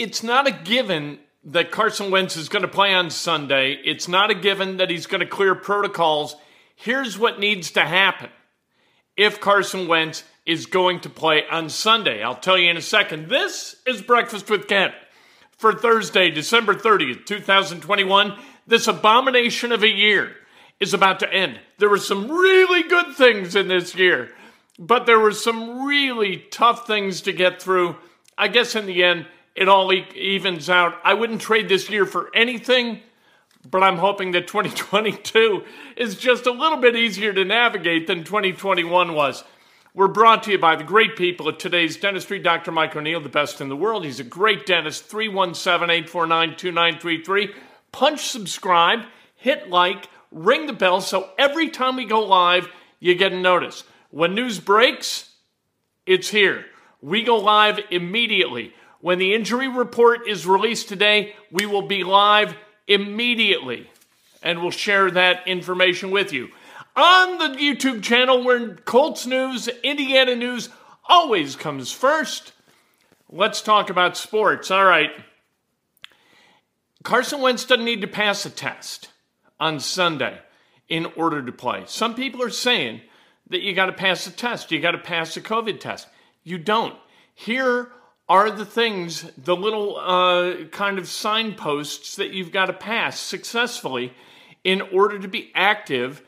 It's not a given that Carson Wentz is going to play on Sunday. It's not a given that he's going to clear protocols. Here's what needs to happen if Carson Wentz is going to play on Sunday. I'll tell you in a second. This is Breakfast with Kent for Thursday, December 30th, 2021. This abomination of a year is about to end. There were some really good things in this year, but there were some really tough things to get through. I guess in the end, it all evens out. I wouldn't trade this year for anything, but I'm hoping that 2022 is just a little bit easier to navigate than 2021 was. We're brought to you by the great people at today's dentistry. Dr. Mike O'Neill, the best in the world. He's a great dentist. 317 849 2933. Punch subscribe, hit like, ring the bell so every time we go live, you get a notice. When news breaks, it's here. We go live immediately. When the injury report is released today, we will be live immediately and we'll share that information with you. On the YouTube channel, where Colts news, Indiana news always comes first. Let's talk about sports. All right. Carson Wentz doesn't need to pass a test on Sunday in order to play. Some people are saying that you got to pass a test, you got to pass a COVID test. You don't. Here are the things, the little uh, kind of signposts that you've got to pass successfully in order to be active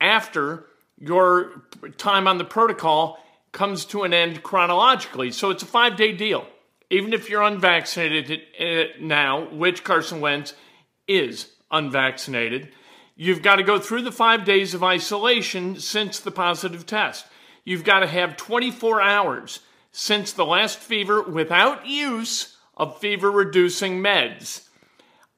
after your time on the protocol comes to an end chronologically. So it's a five day deal. Even if you're unvaccinated uh, now, which Carson Wentz is unvaccinated, you've got to go through the five days of isolation since the positive test. You've got to have 24 hours since the last fever without use of fever reducing meds.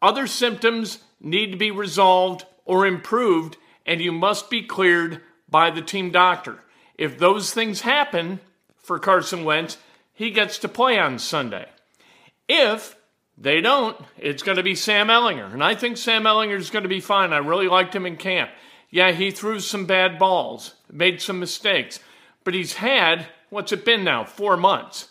Other symptoms need to be resolved or improved, and you must be cleared by the team doctor. If those things happen for Carson Wentz, he gets to play on Sunday. If they don't, it's going to be Sam Ehlinger. And I think Sam Ehlinger is going to be fine. I really liked him in camp. Yeah, he threw some bad balls, made some mistakes, but he's had what's it been now? Four months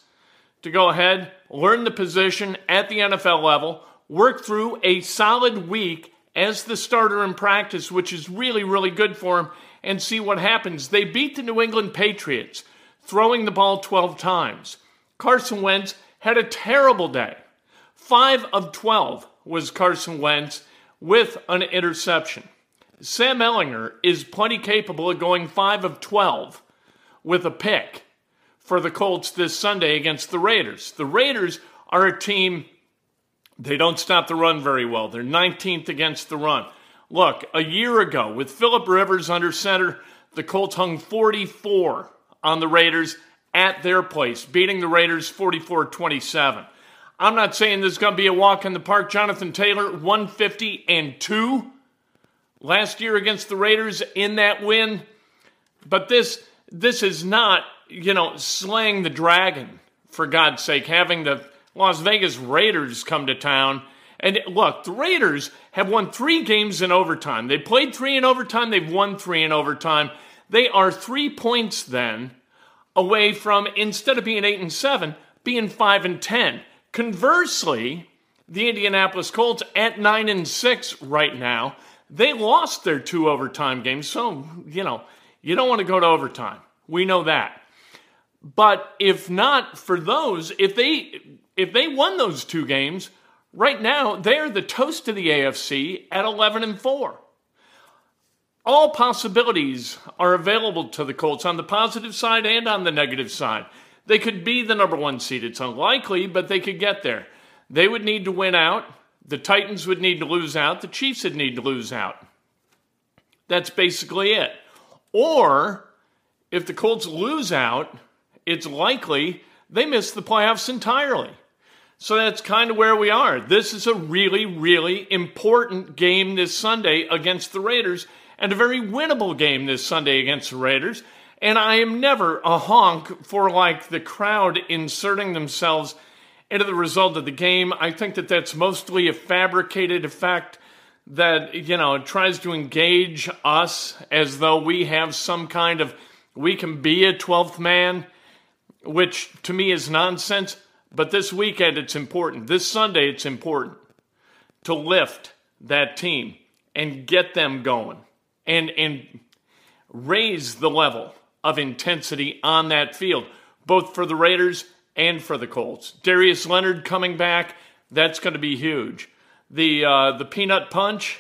to go ahead, learn the position at the NFL level, work through a solid week as the starter in practice, which is really, really good for him, and see what happens. They beat the New England Patriots, throwing the ball 12 times. Carson Wentz had a terrible day. Five of 12 was Carson Wentz with an interception. Sam Ehlinger is plenty capable of going 5 of 12 with a pick for the Colts this Sunday against the Raiders. The Raiders are a team, they don't stop the run very well. They're 19th against the run. Look, a year ago, with Philip Rivers under center, the Colts hung 44 on the Raiders at their place, beating the Raiders 44 27. I'm not saying this is going to be a walk in the park. Jonathan Taylor, 150 and 2 last year against the Raiders in that win. But this this is not you know, slaying the dragon, for God's sake, having the Las Vegas Raiders come to town. And look, the Raiders have won three games in overtime. They played three in overtime, they've won three in overtime. They are three points then away from, instead of being eight and seven, being five and ten. Conversely, the Indianapolis Colts at nine and six right now, they lost their two overtime games. So, you know, you don't want to go to overtime. We know that. But if not for those, if they if they won those two games, right now they're the toast of the AFC at 11 and 4. All possibilities are available to the Colts on the positive side and on the negative side. They could be the number 1 seed. It's unlikely, but they could get there. They would need to win out. The Titans would need to lose out. The Chiefs would need to lose out. That's basically it. Or if the Colts lose out, it's likely they miss the playoffs entirely. So that's kind of where we are. This is a really, really important game this Sunday against the Raiders and a very winnable game this Sunday against the Raiders. And I am never a honk for like the crowd inserting themselves into the result of the game. I think that that's mostly a fabricated effect that, you know, tries to engage us as though we have some kind of, we can be a 12th man, which to me is nonsense. But this weekend, it's important. This Sunday, it's important to lift that team and get them going and, and raise the level of intensity on that field, both for the Raiders and for the Colts. Darius Leonard coming back, that's going to be huge. The, uh, the peanut punch,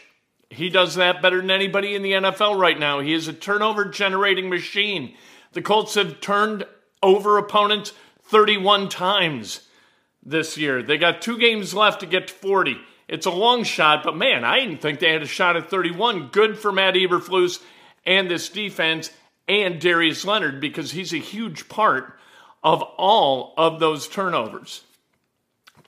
he does that better than anybody in the NFL right now. He is a turnover generating machine. The Colts have turned over opponents 31 times this year. They got two games left to get to 40. It's a long shot, but man, I didn't think they had a shot at 31. Good for Matt Eberflus and this defense and Darius Leonard because he's a huge part of all of those turnovers.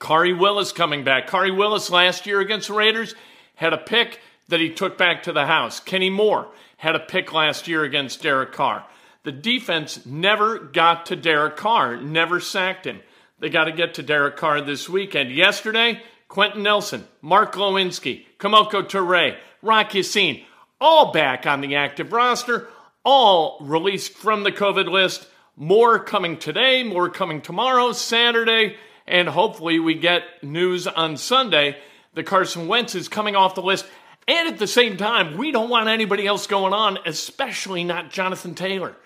Khari Willis coming back. Khari Willis last year against the Raiders had a pick that he took back to the house. Kenny Moore had a pick last year against Derek Carr. The defense never got to Derek Carr, never sacked him. They got to get to Derek Carr this weekend. Yesterday, Quenton Nelson, Mark Glowinski, Kemoko Turay, Rock Ya-Sin, all back on the active roster, all released from the COVID list. More coming today, more coming tomorrow, Saturday, and hopefully we get news on Sunday that Carson Wentz is coming off the list. And at the same time, we don't want anybody else going on, especially not Jonathan Taylor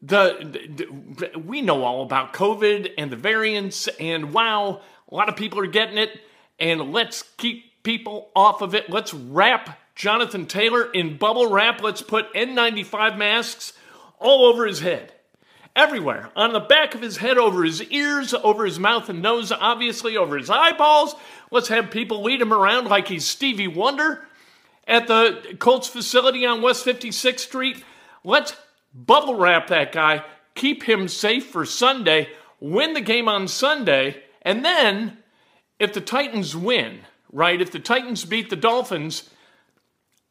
the, the, we know all about COVID and the variants, and wow, a lot of people are getting it. And let's keep people off of it. Let's wrap Jonathan Taylor in bubble wrap. Let's put N95 masks all over his head. Everywhere. On the back of his head, over his ears, over his mouth and nose, obviously, over his eyeballs. Let's have people lead him around like he's Stevie Wonder at the Colts facility on West 56th Street. Let's bubble wrap that guy, keep him safe for Sunday, win the game on Sunday, and then if the Titans win, right, if the Titans beat the Dolphins,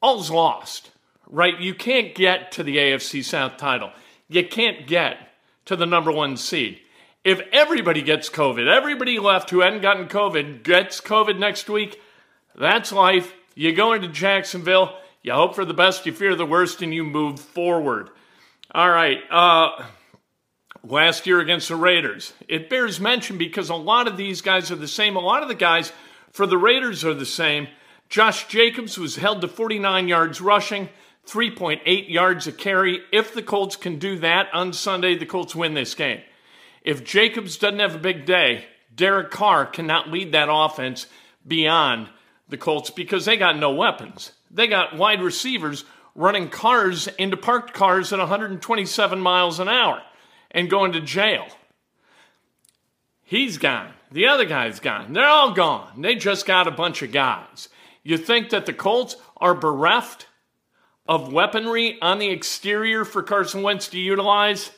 all's lost, right? You can't get to the AFC South title. You can't get to the number one seed. If everybody gets COVID, everybody left who hadn't gotten COVID gets COVID next week, that's life. You go into Jacksonville, you hope for the best, you fear the worst, and you move forward. All right. Uh, last year against the Raiders. It bears mention because a lot of these guys are the same. A lot of the guys for the Raiders are the same. Josh Jacobs was held to 49 yards rushing, 3.8 yards a carry. If the Colts can do that on Sunday, the Colts win this game. If Jacobs doesn't have a big day, Derek Carr cannot lead that offense beyond the Colts because they got no weapons. They got wide receivers running cars into parked cars at 127 miles an hour and going to jail. He's gone. The other guy's gone. They're all gone. They just got a bunch of guys. You think that the Colts are bereft of weaponry on the exterior for Carson Wentz to utilize?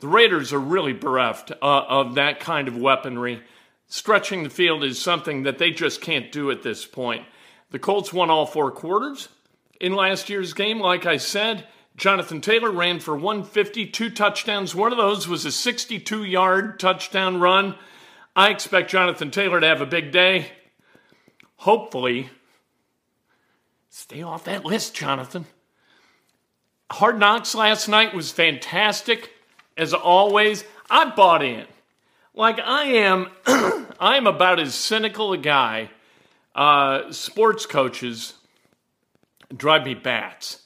The Raiders are really bereft uh, of that kind of weaponry. Stretching the field is something that they just can't do at this point. The Colts won all four quarters in last year's game. Like I said, Jonathan Taylor ran for 150, two touchdowns. One of those was a 62 yard touchdown run. I expect Jonathan Taylor to have a big day. Hopefully, stay off that list, Jonathan. Hard Knocks last night was fantastic, as always. I bought in. Like I am, I'm about as cynical a guy. Uh, sports coaches drive me bats.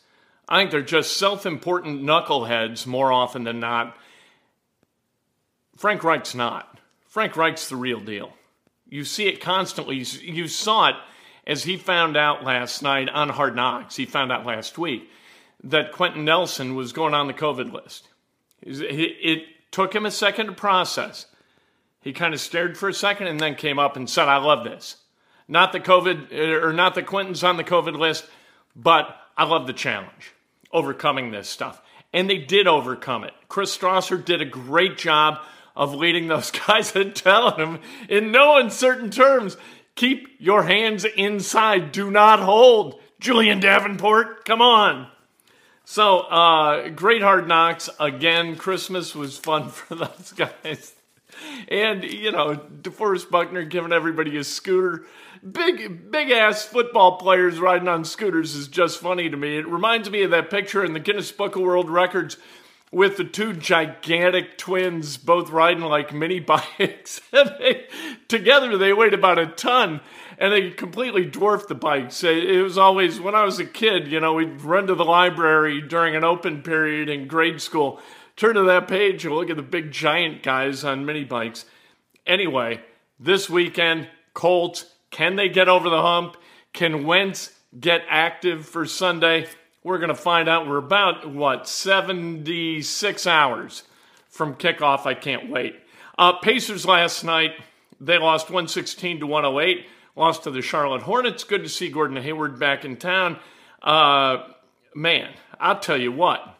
I think they're just self-important knuckleheads more often than not. Frank Reich's not. Frank Reich's the real deal. You see it constantly. You saw it as he found out last night on Hard Knocks. He found out last week that Quenton Nelson was going on the COVID list. It took him a second to process. He kind of stared for a second and then came up and said, I love this. Not the COVID, er, or not that Quenton's on the COVID list, but I love the challenge, overcoming this stuff. And they did overcome it. Chris Strausser did a great job of leading those guys and telling them in no uncertain terms keep your hands inside, do not hold. Julian Davenport, come on. So, uh, great hard knocks. Again, Christmas was fun for those guys. And, you know, DeForest Buckner giving everybody a scooter. Big, big ass football players riding on scooters is just funny to me. It reminds me of that picture in the Guinness Book of World Records with the two gigantic twins both riding like mini bikes. they, together they weighed about a ton and they completely dwarfed the bikes. It was always, when I was a kid, you know, we'd run to the library during an open period in grade school, turn to that page and look at the big giant guys on mini bikes. Anyway, this weekend, Colts, can they get over the hump? Can Wentz get active for Sunday? We're going to find out. We're about, what, 76 hours from kickoff. I can't wait. Uh, Pacers last night, they lost 116 to 108 lost to the Charlotte Hornets. Good to see Gordon Hayward back in town. Uh, man, I'll tell you what,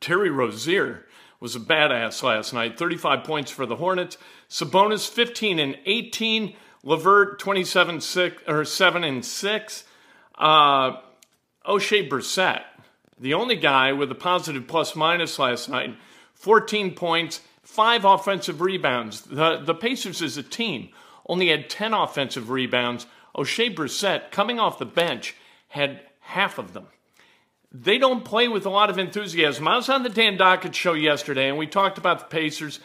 Terry Rozier was a badass last night. 35 points for the Hornets. Sabonis 15 and 18. LeVert 27 six, or 7 and 6. Uh, Oshae Brissett, the only guy with a positive plus minus last night, 14 points, 5 offensive rebounds. The, the Pacers as a team only had 10 offensive rebounds. Oshae Brissett, coming off the bench, had half of them. They don't play with a lot of enthusiasm. I was on the Dan Dakich show yesterday, and we talked about the Pacers.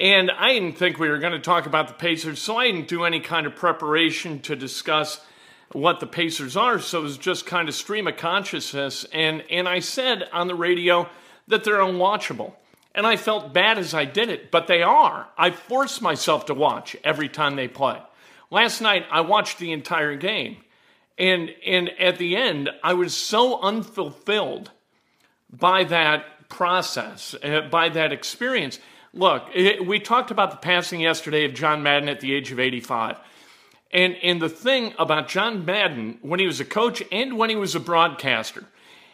And I didn't think we were going to talk about the Pacers, so I didn't do any kind of preparation to discuss what the Pacers are. So it was just kind of stream of consciousness. And, and I said on the radio that they're unwatchable. And I felt bad as I did it, but they are. I force myself to watch every time they play. Last night, I watched the entire game. And, and at the end, I was so unfulfilled by that process, uh, by that experience. Look, it, we talked about the passing yesterday of John Madden at the age of 85. And, and the thing about John Madden, when he was a coach and when he was a broadcaster,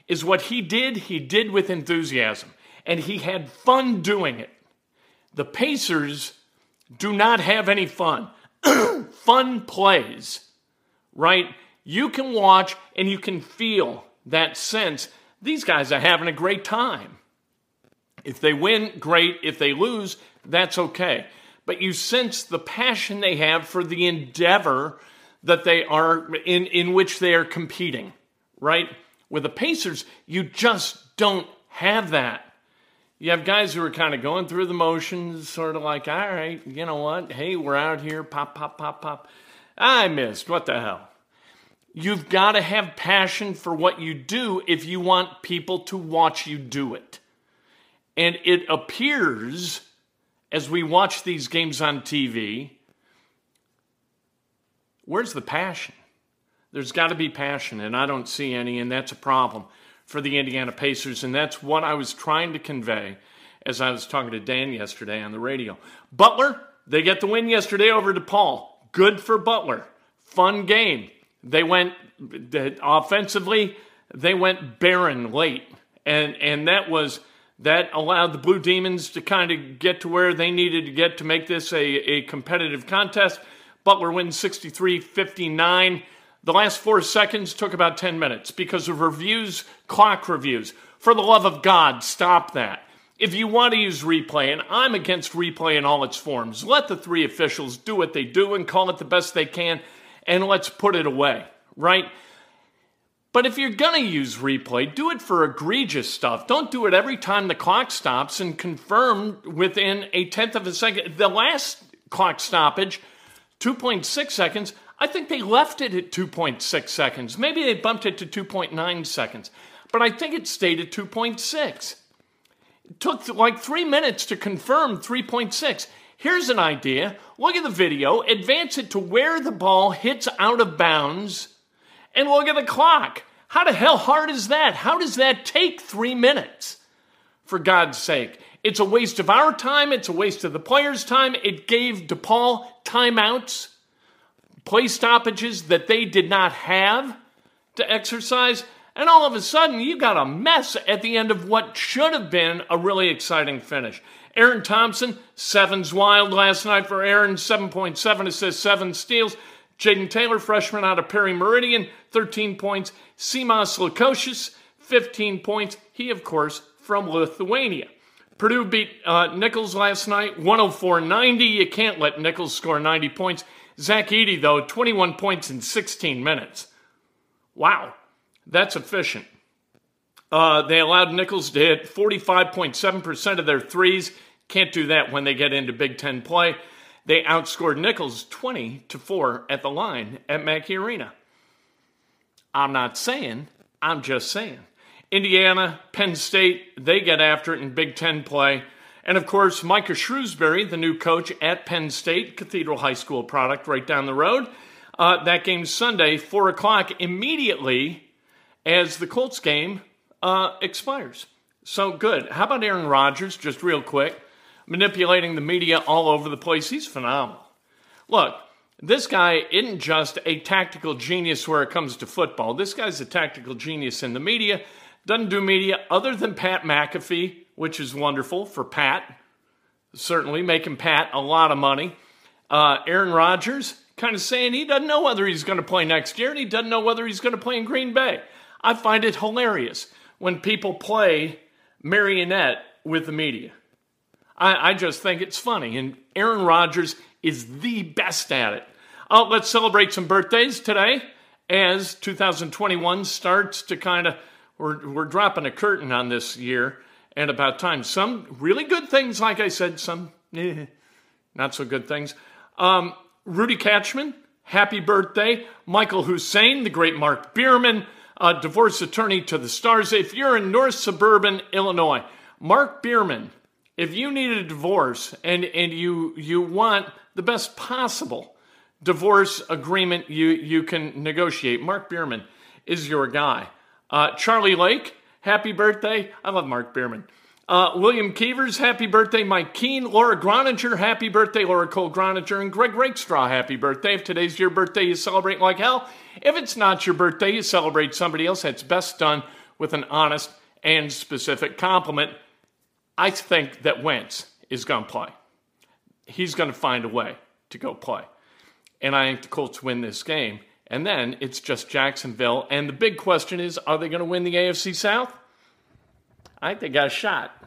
is what he did, he did with enthusiasm and he had fun doing it. The Pacers do not have any fun. fun plays, right? You can watch and you can feel that sense. These guys are having a great time. If they win, great. If they lose, that's okay. But you sense the passion they have for the endeavor that they are in, in which they are competing, right? With the Pacers, you just don't have that you have guys who are kind of going through the motions, sort of like, all right, you know what? Hey, we're out here, pop, pop, pop, pop. I missed. What the hell? You've got to have passion for what you do if you want people to watch you do it. And it appears, as we watch these games on TV, where's the passion? There's got to be passion, and I don't see any, and that's a problem for the Indiana Pacers, and that's what I was trying to convey as I was talking to Dan yesterday on the radio. Butler, they get the win yesterday over DePaul. Good for Butler. Fun game. They went offensively, they went barren late. And and that was that allowed the Blue Demons to kind of get to where they needed to get to make this a, a competitive contest. Butler wins 63 59. The last four seconds took about 10 minutes because of reviews, clock reviews. For the love of God, stop that. If you want to use replay, and I'm against replay in all its forms, let the three officials do what they do and call it the best they can, and let's put it away, right? But if you're going to use replay, do it for egregious stuff. Don't do it every time the clock stops and confirm within a tenth of a second. The last clock stoppage, 2.6 seconds, I think they left it at 2.6 seconds. Maybe they bumped it to 2.9 seconds, but I think it stayed at 2.6. It took like three minutes to confirm 3.6. Here's an idea look at the video, advance it to where the ball hits out of bounds and look at the clock. How the hell hard is that? How does that take three minutes? For God's sake. It's a waste of our time. It's a waste of the players' time. It gave DePaul timeouts, play stoppages that they did not have to exercise. And all of a sudden, you got a mess at the end of what should have been a really exciting finish. Aaron Thompson, sevens wild last night for Aaron, 7.7 assists, seven steals. Jayden Taylor, freshman out of Perry Meridian, 13 points. Simas Lukosius, 15 points. He, of course, from Lithuania. Purdue beat uh, Nicholls last night, 104 90. You can't let Nicholls score 90 points. Zach Edey, though, 21 points in 16 minutes. Wow, that's efficient. Uh, they allowed Nicholls to hit 45.7% of their threes. Can't do that when they get into Big Ten play. They outscored Nicholls 20 to 4 at the line at Mackey Arena. I'm not saying, I'm just saying. Indiana, Penn State, they get after it in Big Ten play. And of course, Micah Shrewsberry, the new coach at Penn State, Cathedral High School product right down the road. Uh, that game's Sunday, 4 o'clock, immediately as the Colts game uh, expires. So good. How about Aaron Rodgers, just real quick? Manipulating the media all over the place. He's phenomenal. Look, this guy isn't just a tactical genius where it comes to football. This guy's a tactical genius in the media. Doesn't do media other than Pat McAfee, which is wonderful for Pat. Certainly making Pat a lot of money. Uh, Aaron Rodgers kind of saying he doesn't know whether he's going to play next year and he doesn't know whether he's going to play in Green Bay. I find it hilarious when people play marionette with the media. I, I just think it's funny. And Aaron Rodgers is the best at it. Uh, let's celebrate some birthdays today as 2021 starts to kind of, we're, we're dropping a curtain on this year and about time. Some really good things, like I said, some eh, not so good things. Um, Rudy Catchman, happy birthday. Michael Hussein, the great Mark Bierman, a divorce attorney to the stars. If you're in North Suburban Illinois, Mark Bierman, if you need a divorce and, and you, you want the best possible divorce agreement you, you can negotiate, Mark Bierman is your guy. Uh, Charlie Lake, happy birthday. I love Mark Bierman. Uh, William Keevers, happy birthday. Mike Keene, Laura Groninger, happy birthday. Laura Cole Groninger, and Greg Rakestraw, happy birthday. If today's your birthday, you celebrate like hell. If it's not your birthday, you celebrate somebody else. That's best done with an honest and specific compliment. I think that Wentz is going to play. He's going to find a way to go play. And I think the Colts win this game. And then it's just Jacksonville. And the big question is are they going to win the AFC South? I think they got a shot.